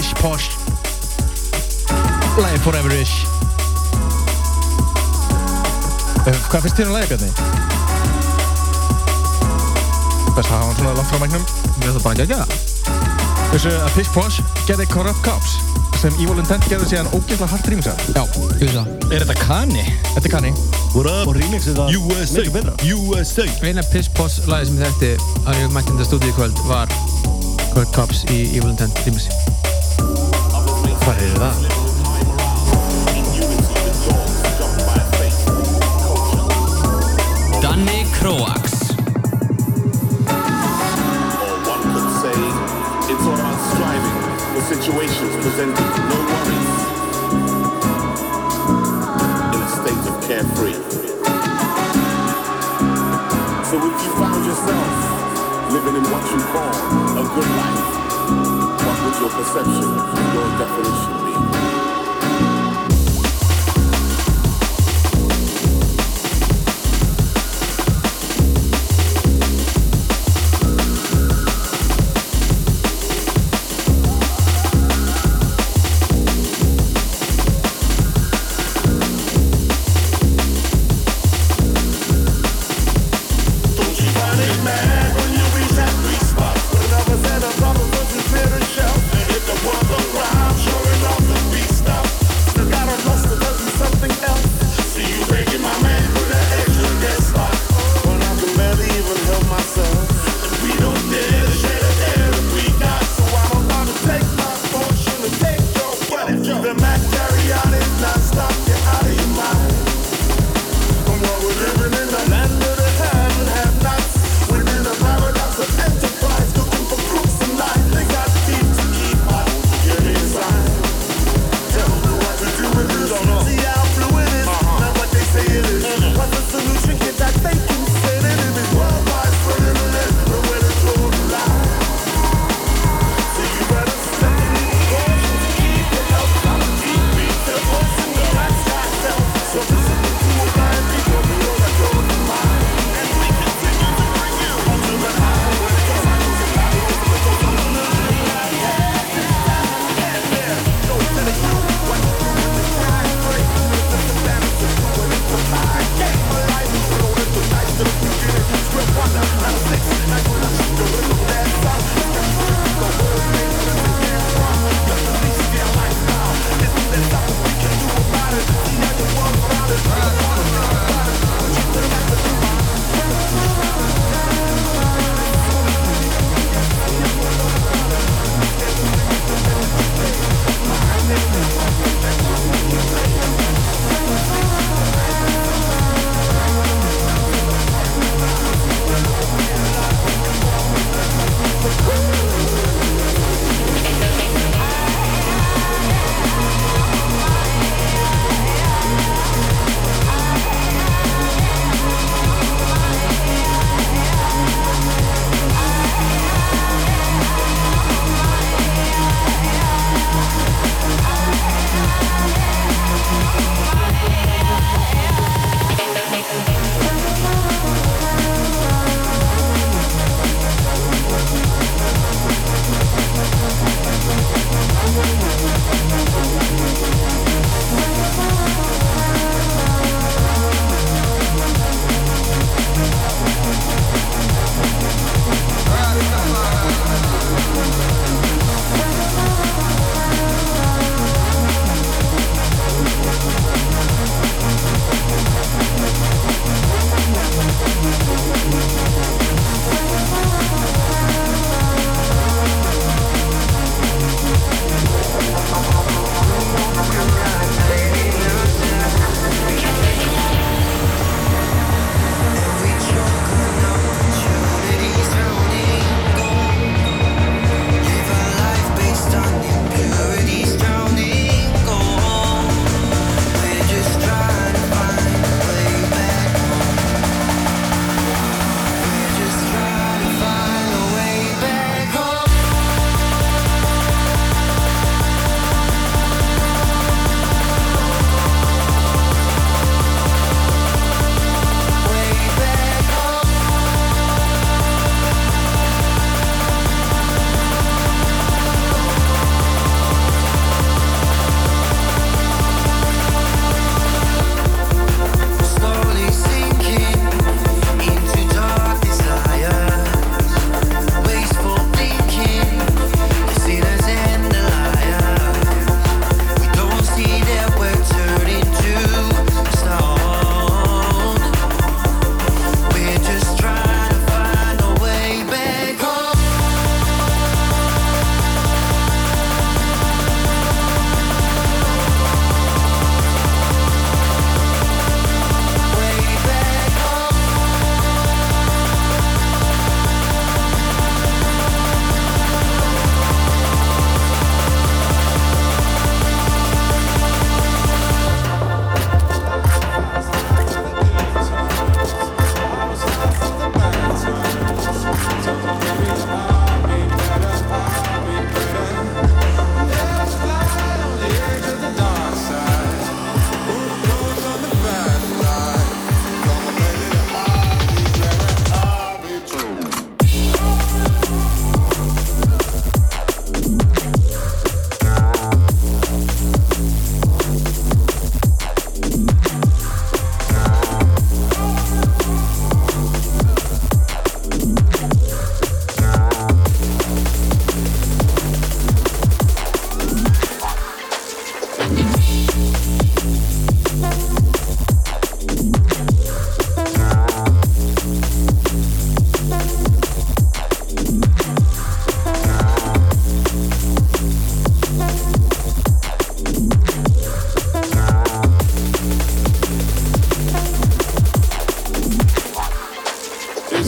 uh, Pish Posh Læði Forever-ish uh, Hvað finnst þér um læði, Bjarni? Best að hafa hann svona langt frá mæknum. Mér finnst það bara ekki að Þessu að Pish Posh gerði Corrupt Cops sem Evil Intent gerði síðan ógeðslega hart rýmsa Já, ég veist það. Er þetta Kani? Þetta er kanni What up? Og remixið var USA. USA Eina Piss Poss lagi sem ég þekkti að ég mætti þetta stúdíu í kvöld var Kurt Cops í Evil Intent remix Hvað? Danny Kroax Or one could say it's all about striving for situations presenting no worries in a state of carefree. So if you found yourself living in what you call a good life, would your perception, your definition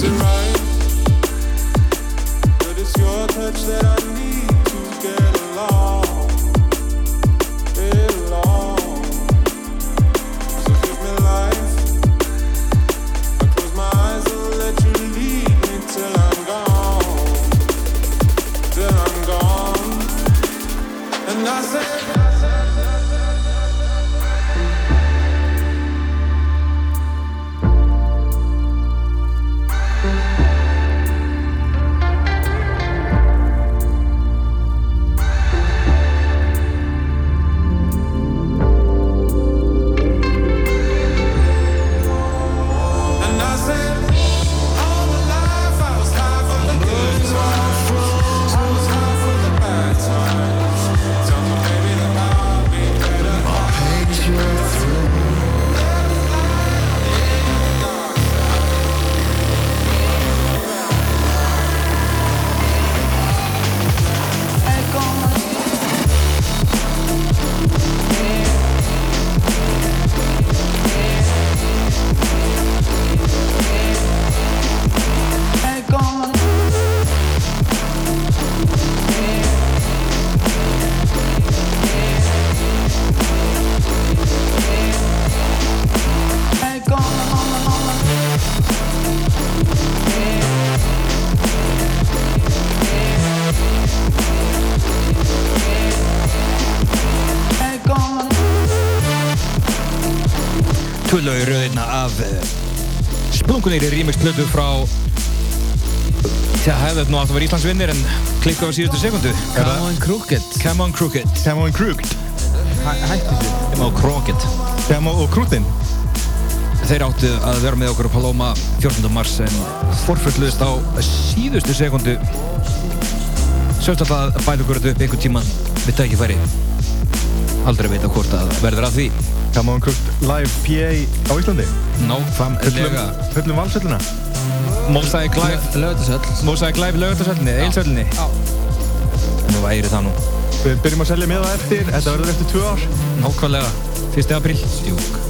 to. Remix-plötu frá Það hefði nú átt að vera Íslands vinnir en klikku á síðustu sekundu. Come on Crooked. Come on Crooked. Camo and Crooked. Hættu þessu Come on Crooked. Camo og Krútin Þeir áttu að vera með okkur á Paloma 14. mars en forfulluðist á síðustu sekundu. Alltaf að bæla okkur þetta upp einhvern tíman við tækifæri Aldrei veit að hvort að verður að því Camo and Crooked live PA á Íslandi. Nákvæmlega Fullum valsölluna Mosaic Live. Lögðarsöll Mosaic Live lögatarsöllinni, eilsöllinni Nú væri það nú. Við byrjum að selja með það eftir Þetta verður eftir tvö ár. Nákvæmlega. 1. apríl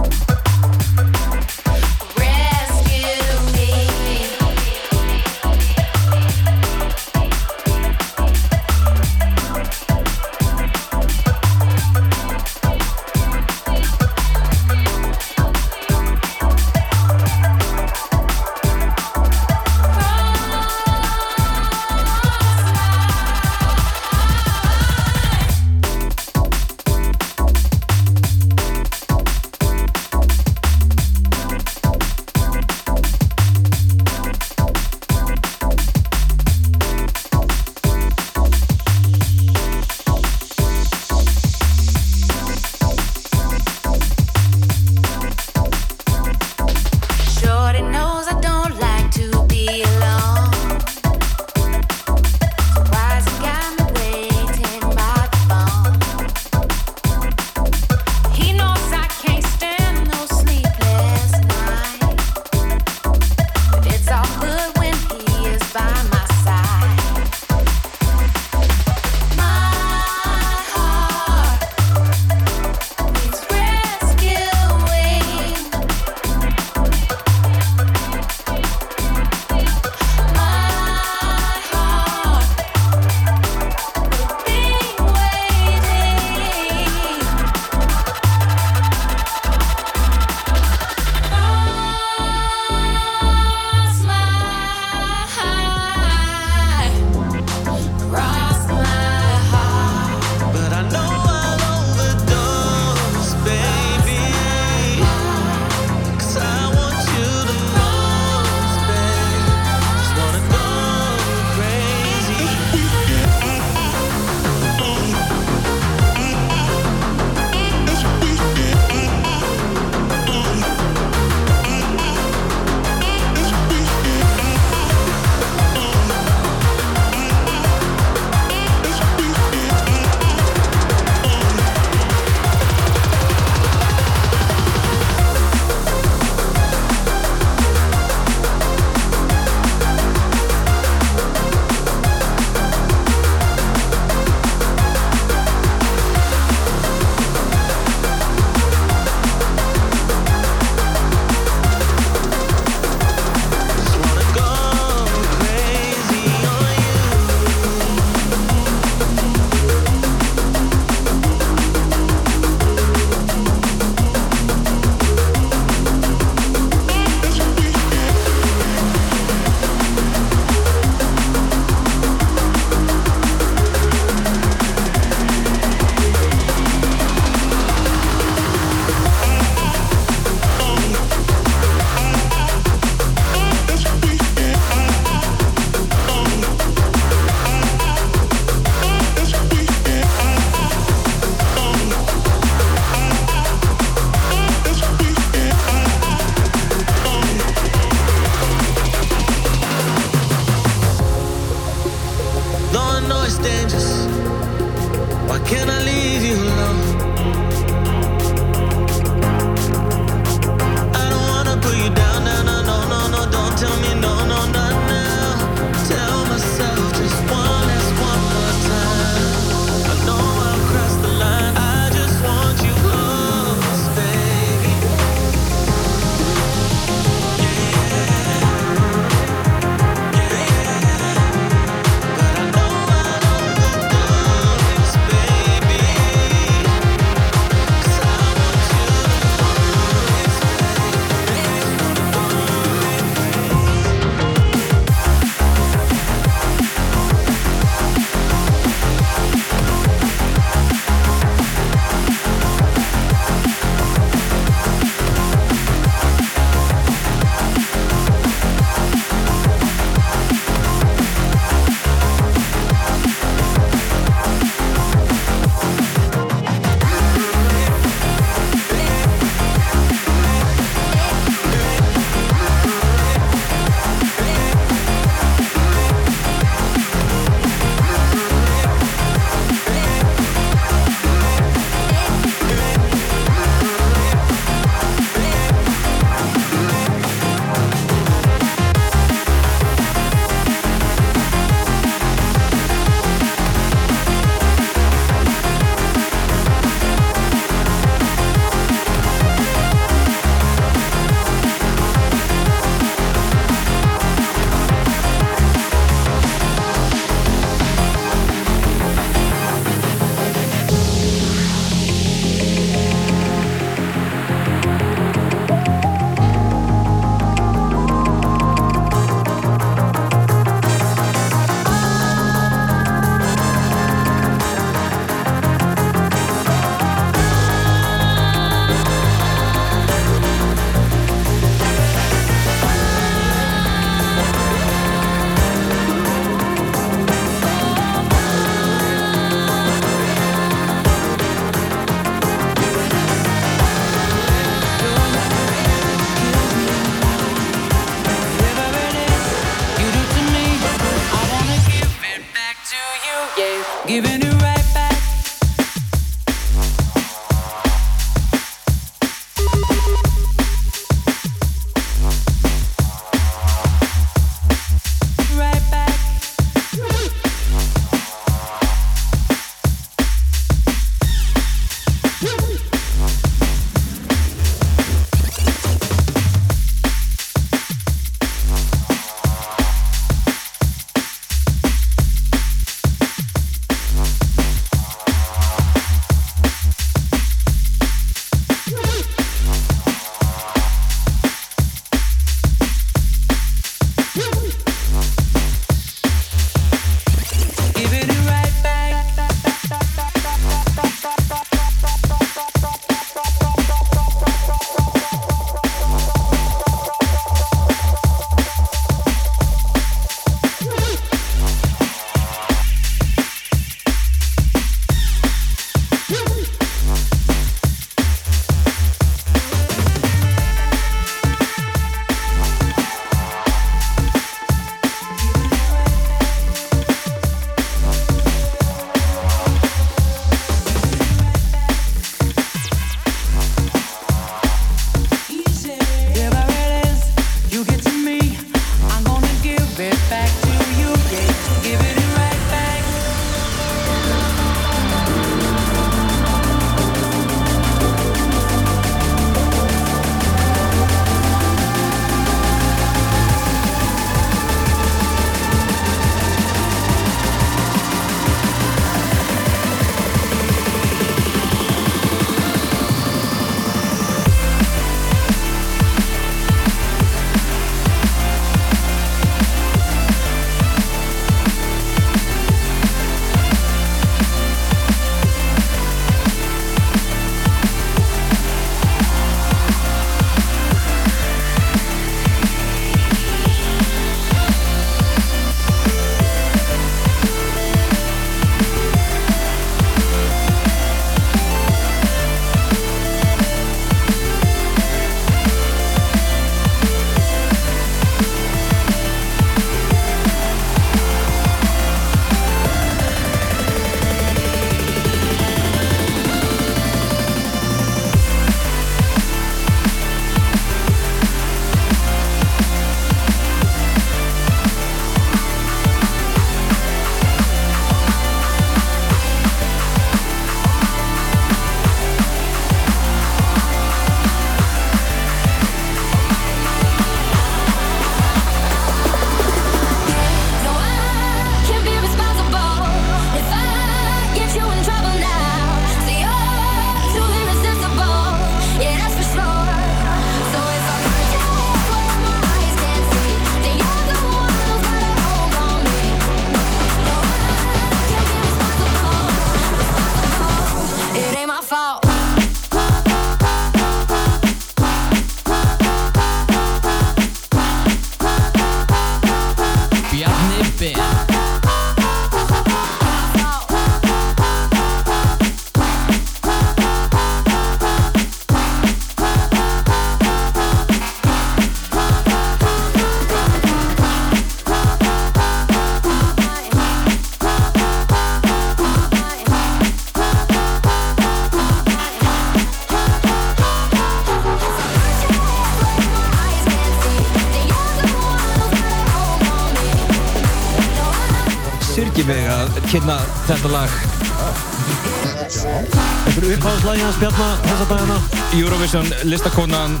Eurovision listakonan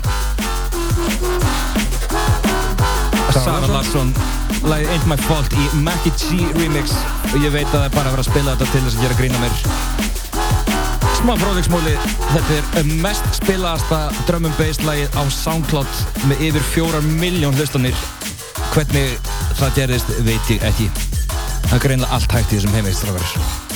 Sara Larsson. Lagið Ain't My Fault í Mackie G remix. Og ég veit að það er bara að vera að spila þetta til þess að gera grína mér. Smá fróðleiksmóli. Þetta er mest spilaðasta drum and bass lagið á Soundcloud með yfir fjórar miljón hlustanir. Hvernig það gerðist veit ég ekki. Það er greinlega allt hægt í þessum heimveistrákar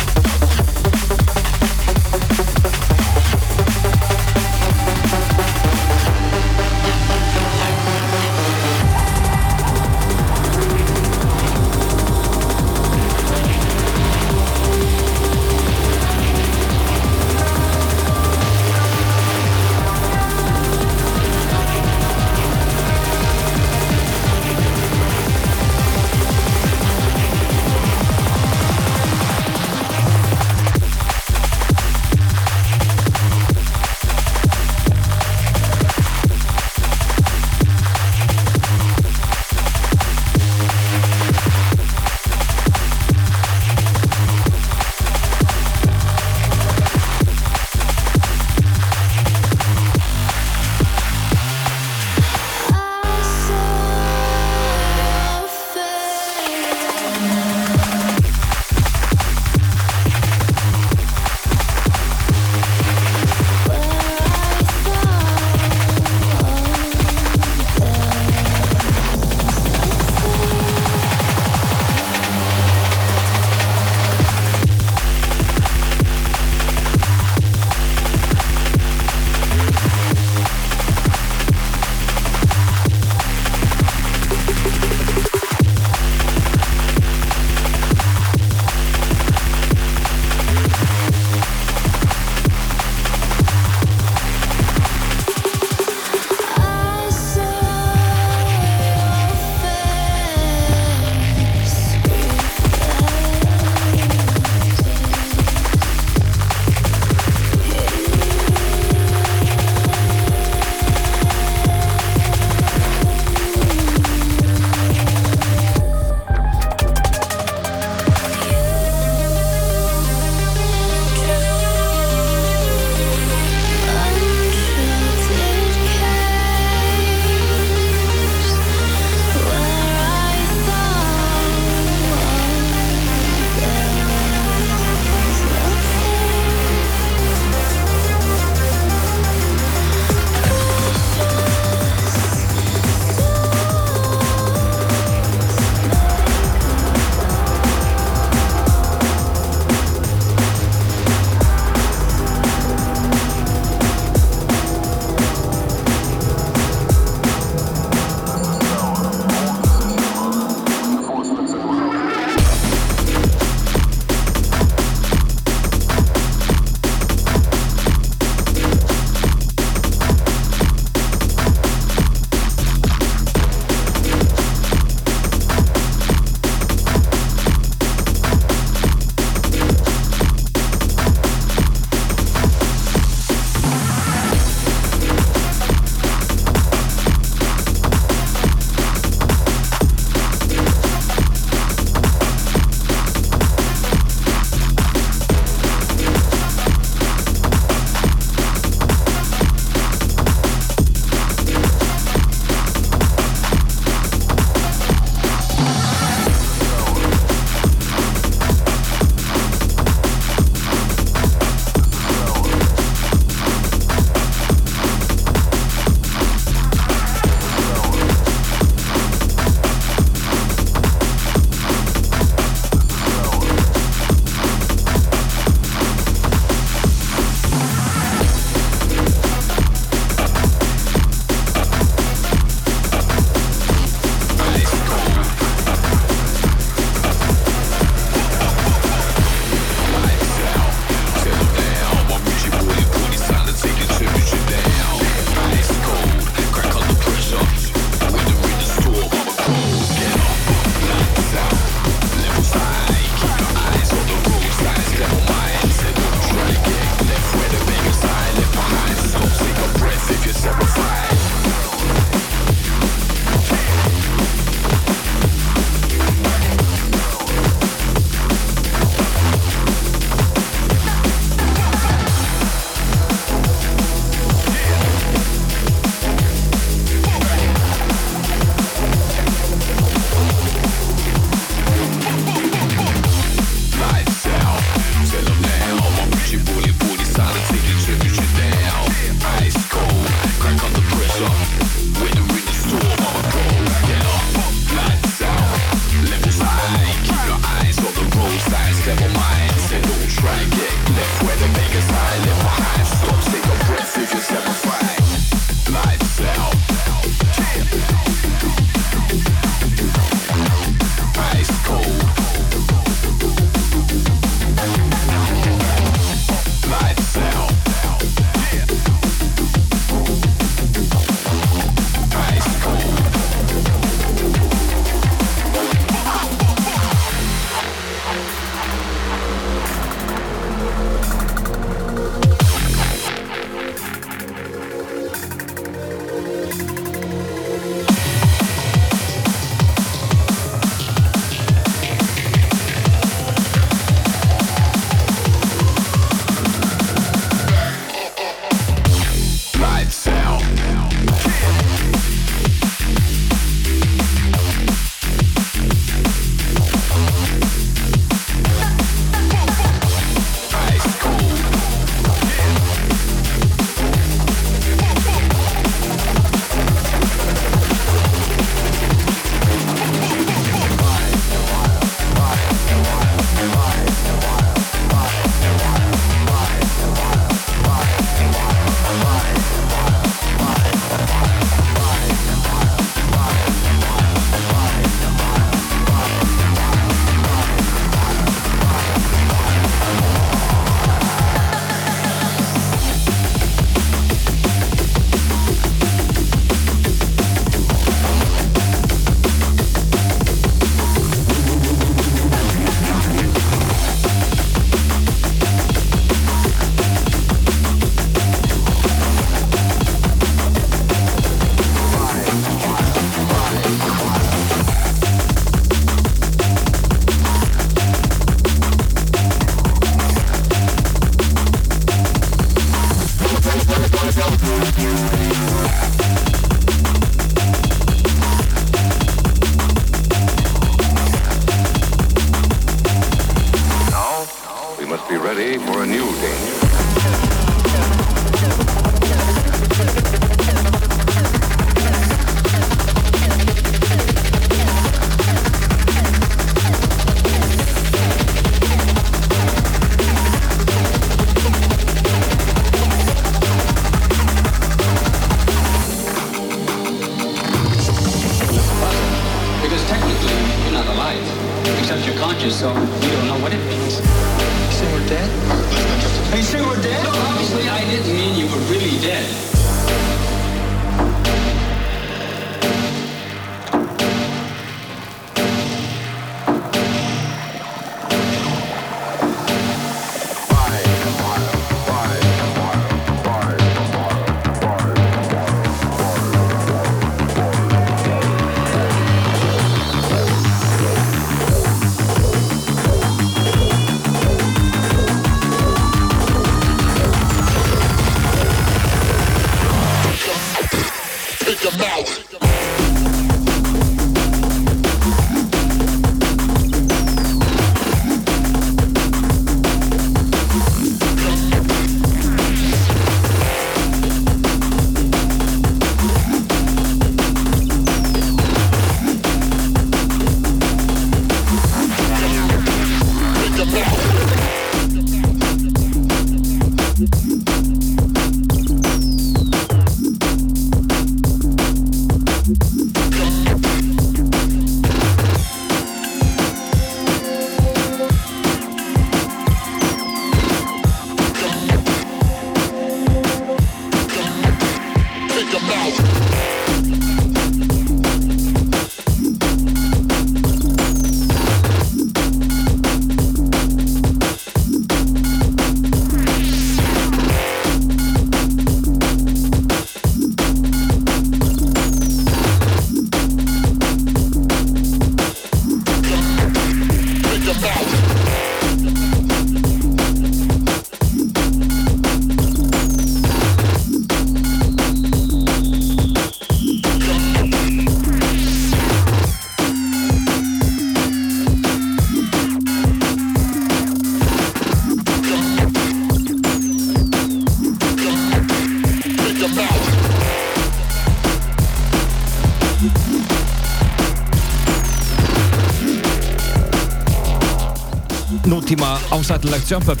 Nútíma ásættilegt jump up.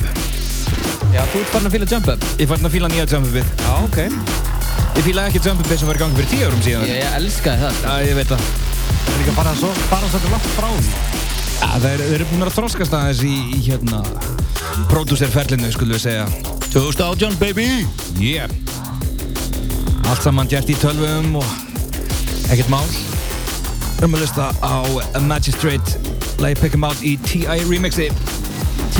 Já, þú ert farin að fýla jump up. Ég fann að fíla nýja jump upið. Já, ok. Ég fíla ekki jump upið sem var í gangi fyrir tíu árum síðan. Ég, ég elskaði það. Já, ég veit það. Það er ekki bara svo, bara svolítið langt frá því. Já, er, þeir eru búin að þroskast aðeins í, í hérna, pródúserferlinu, skulum við segja. 2018, baby! Yeah! Allt saman gert í tölvum og ekkert mál. Lusta á Magistrate, lagi Pick 'em Out í T.I. remixi.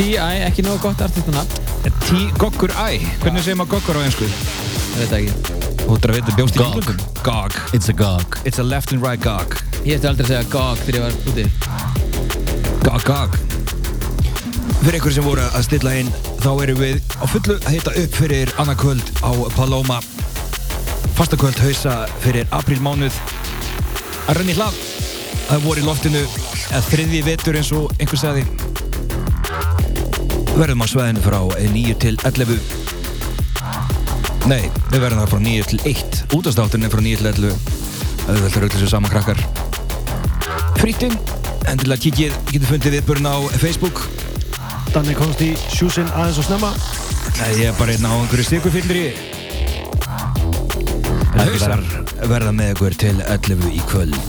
T.I. ekki nógu gott artistunna. T. Goggur I. Hvernig segir maður Goggur á einsku? Ég veit ekki. Þú ættir að veit, bjóst í Gog. Englundum. Gog. It's a gog. It's a left and right gog. Ég ætti aldrei að segja GOG þegar ég var úti. Gog, gog. Fyrir ykkur sem voru að stilla inn, þá erum við á fullu að hitta upp fyrir annað kvöld á Paloma. Fastakvöld hausa fyrir aprílmánuð. Að renni hlað. Það voru í loftinu, eða þriðji vetur eins og einhver sagði. Verðum á sveðinu frá 9 til 11. Nei, við verðum það frá 9 til 1. Útastátturinn er frá 9 til 11. Það er öllu þessu saman krakkar. Frýttin, endilega kikið, getur fundið viðbörn á Facebook. Danni komst í sjúsin aðeins og snemma. Nei, ég er bara einn á einhverju stikufyllri. Hausar verða með ykkur til 11 í kvöld.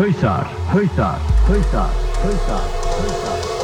Hausar, hausar, hausar, hausar, hausar,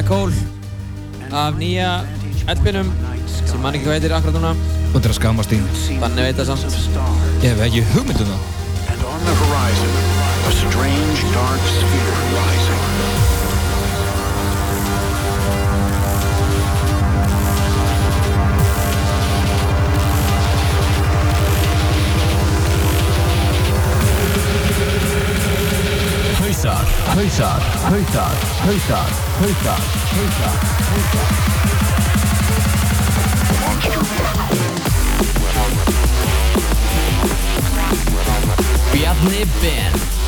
Black Hole af nýja Edbinum sem mann ekki hvað heitir akkurat núna þetta er að skamast þín. Þannig veit það samt Ég hef ekki hugmynd um það. And on the horizon, a strange dark sphere rising. Hausar, hausar, hausar, hausar, hausar, hausar, hausar. Bjarni Ben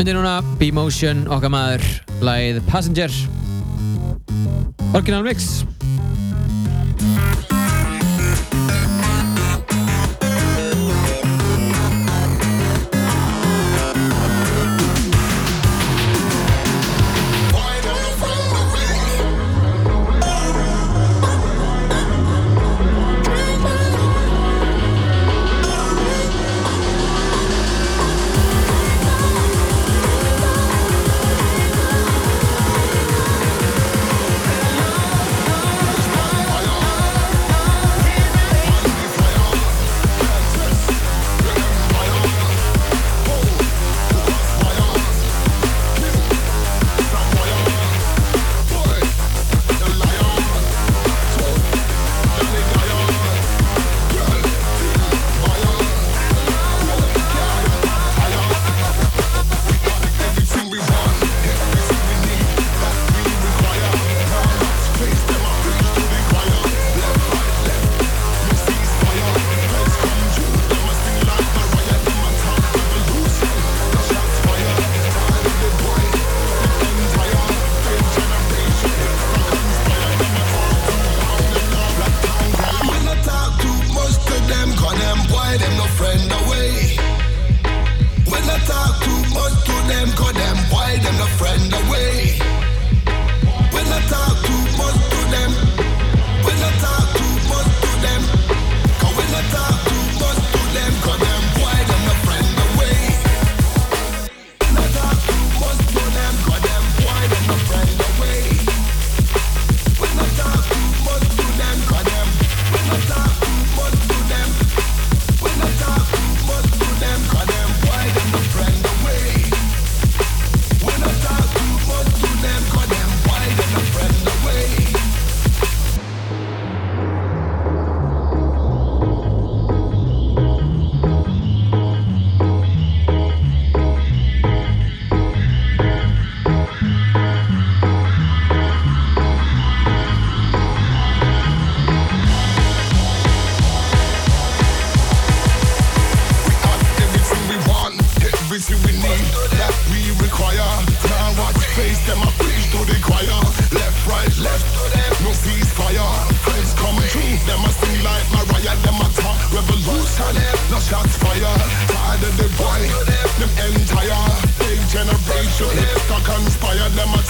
Undir núna B-Motion, okkar maður, lagið Passenger. Original mix. conspired, them a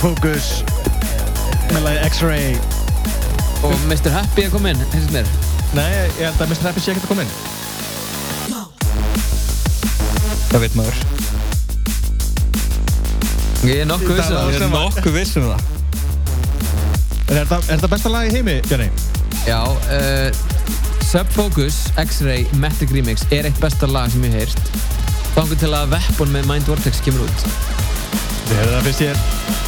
Subfocus með lagi X-Ray Og Mr. Happy er kominn, heyrðist mér. Nei, ég held að Mr. Happy sé ekkert að koma inn. Það veit maður. Ég er nokkuð viss um það. Ég er nokkuð viss um það. En er þetta, þetta besta lag í heimi, Bjarni? Já, uh, Subfocus X-Ray Matic Remix er eitt besta lag sem ég heyrst. Þangur til að Weapon með Mind Vortex kemur út. Það fyrst ég.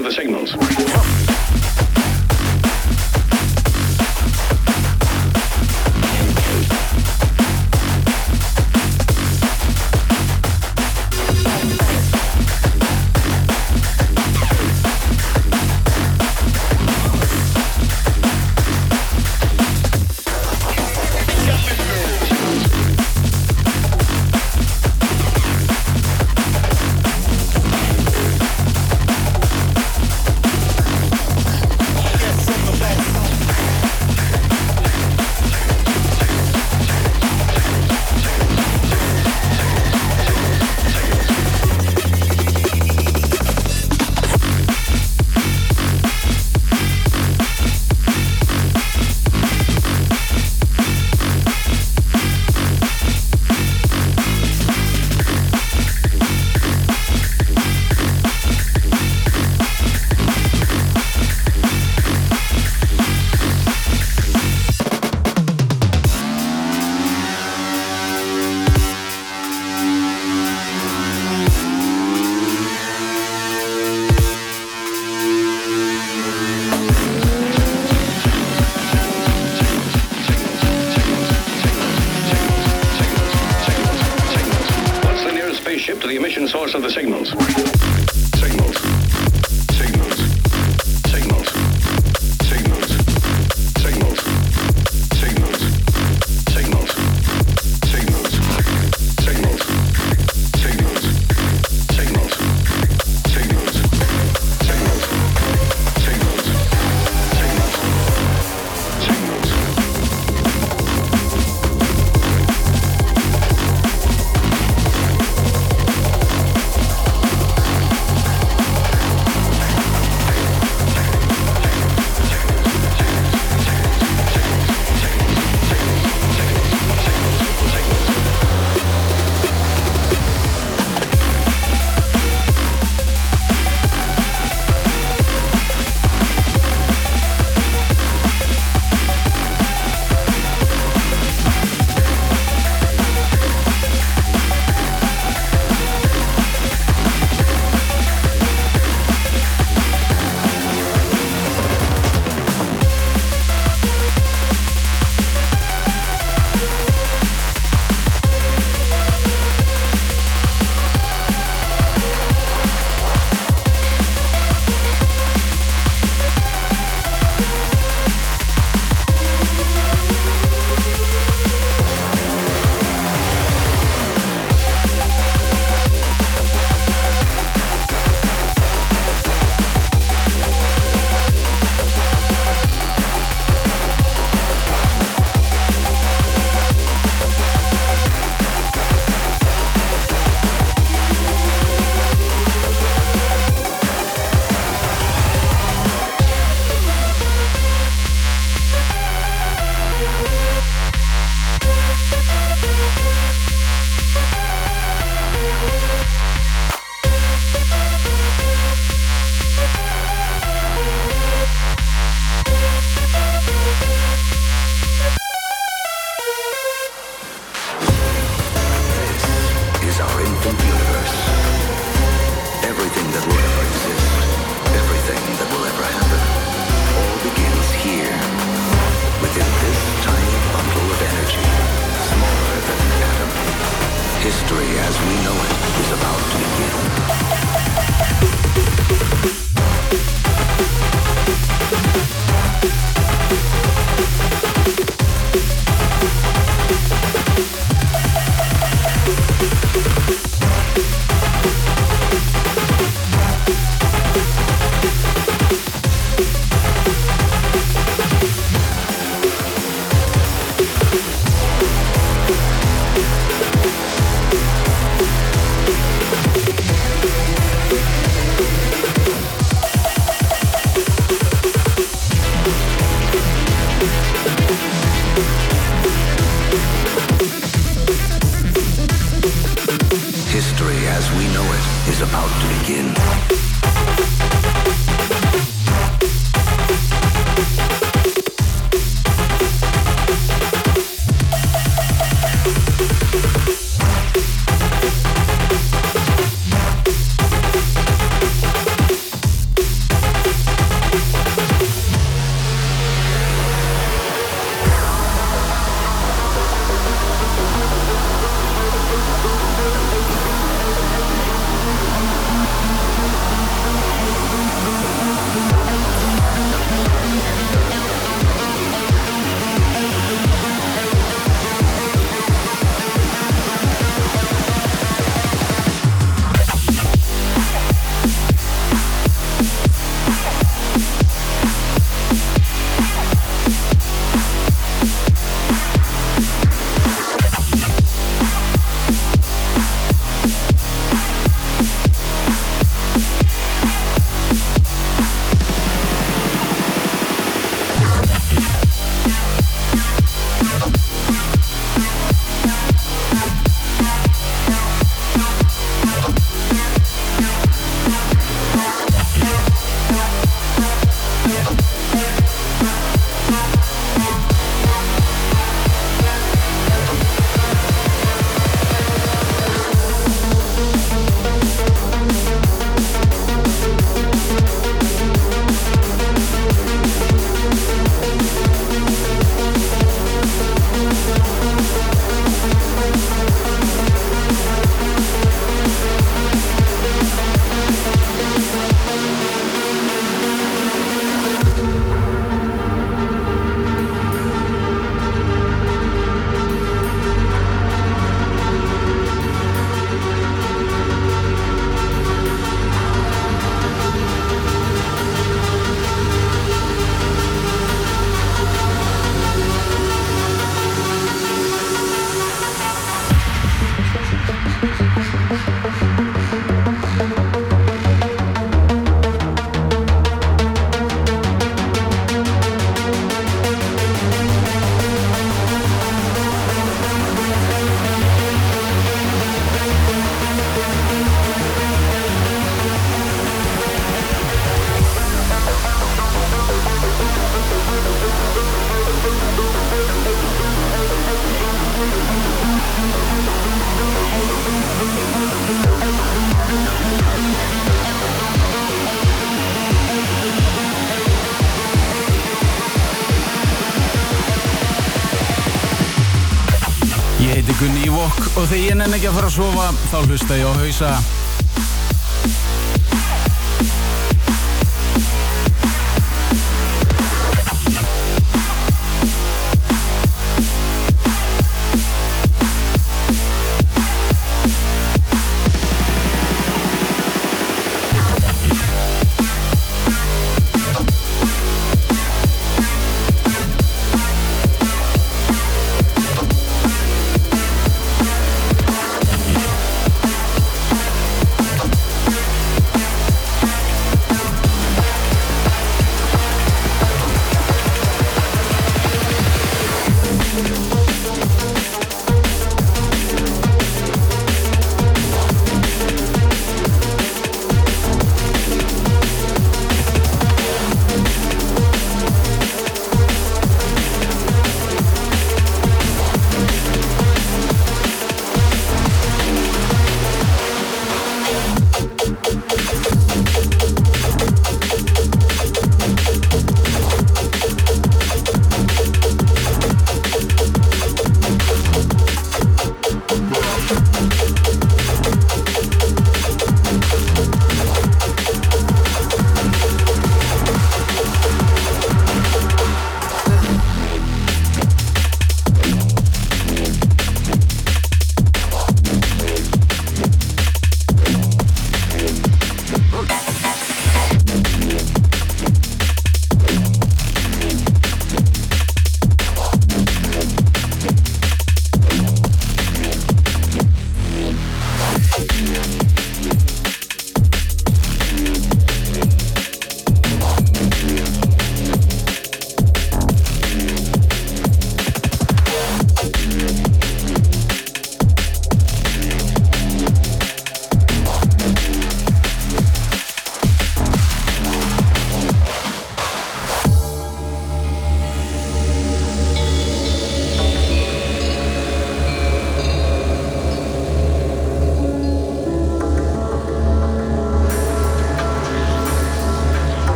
Of the signals? Þegar ég nenni ekki að fara að sofa þá hlusta ég á hausa.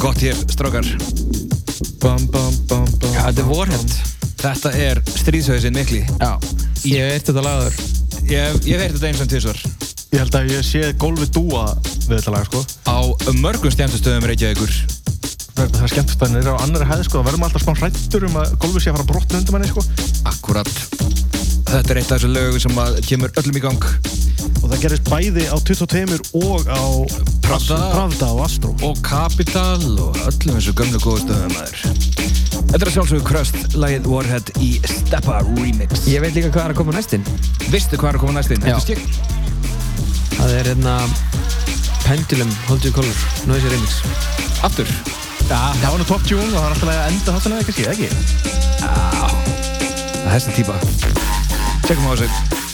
Og gott hér. Já, þetta er Warhead. Þetta er stríðshauðsinn mikli. Já. Ég hef eitt þetta lagaður. Ég, ég hef heyrt þetta eins og tvisvar. Ég held að ég sé gólfið dúa við þetta lag, sko. Á mörgum stjæmstöðum Reykjavíkur. Það það er skemmt að það er á annari hæði, sko. Það verður maður alltaf smá hrættur um að gólfið sé að fara brotna undir manni, sko. Akkurat. Þetta er eitt af þessu lögum sem kemur öllum í gang. Og það gerist bæði á 22 og á Pravda. Pravda og Astro. Og Capital og öllum þessu gömlu góðu stöðum maður. Þetta er að sjálfsögðu Crust, lagið Warhead í Steppa Remix. Ég veit líka hvað er að koma næstinn. Vistu hvað er að koma næstinn? Já. Þetta skikk. Það er hérna Pendulum, Hold Your Color, Noisy Remix. Aftur. Já, það var nú top tune og það er alltaf að enda þáttan eða kannski, ekki? Það er þessi típa. Tjekkum á þessu.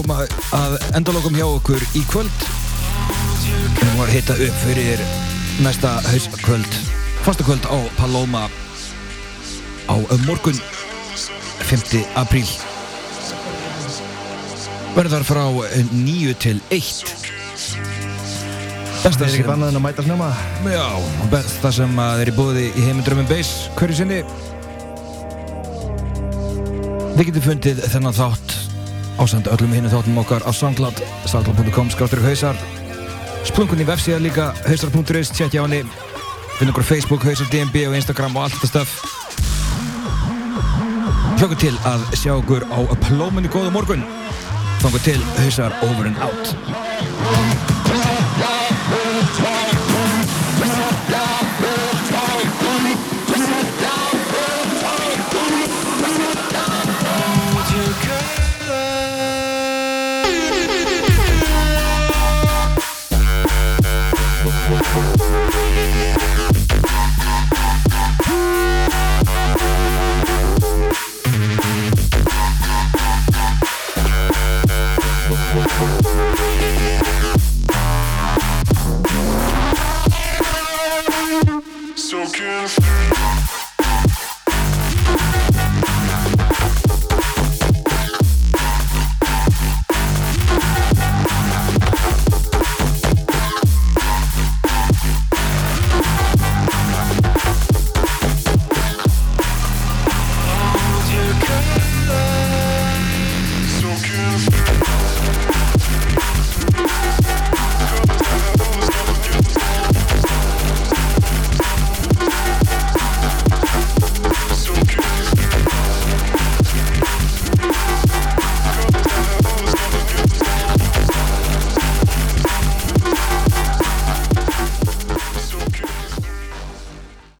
Koma að endalokum hjá okkur í kvöld. Við erum að hitta upp fyrir næsta hauskvöld, fasta kvöld á Paloma á morgun 5. apríl. Verður þar frá 9 til 1. Það er ekki bannað en að mæta snemma. Já, besta sem að er í búði í heimindrömmin Base hverju sinni. Þið getur fundið þennan þátt ásand öllum hinnu þáttum okkar á soundcloud soundcloud.com skráttur hausar splungun í vefsíða líka hausar.is tjekkja á henni. Finn okkur Facebook, hausar DMB og Instagram og allt þetta stöf hljóku til að sjá okkur á plóminni góða morgun. Fangu til hausar over and out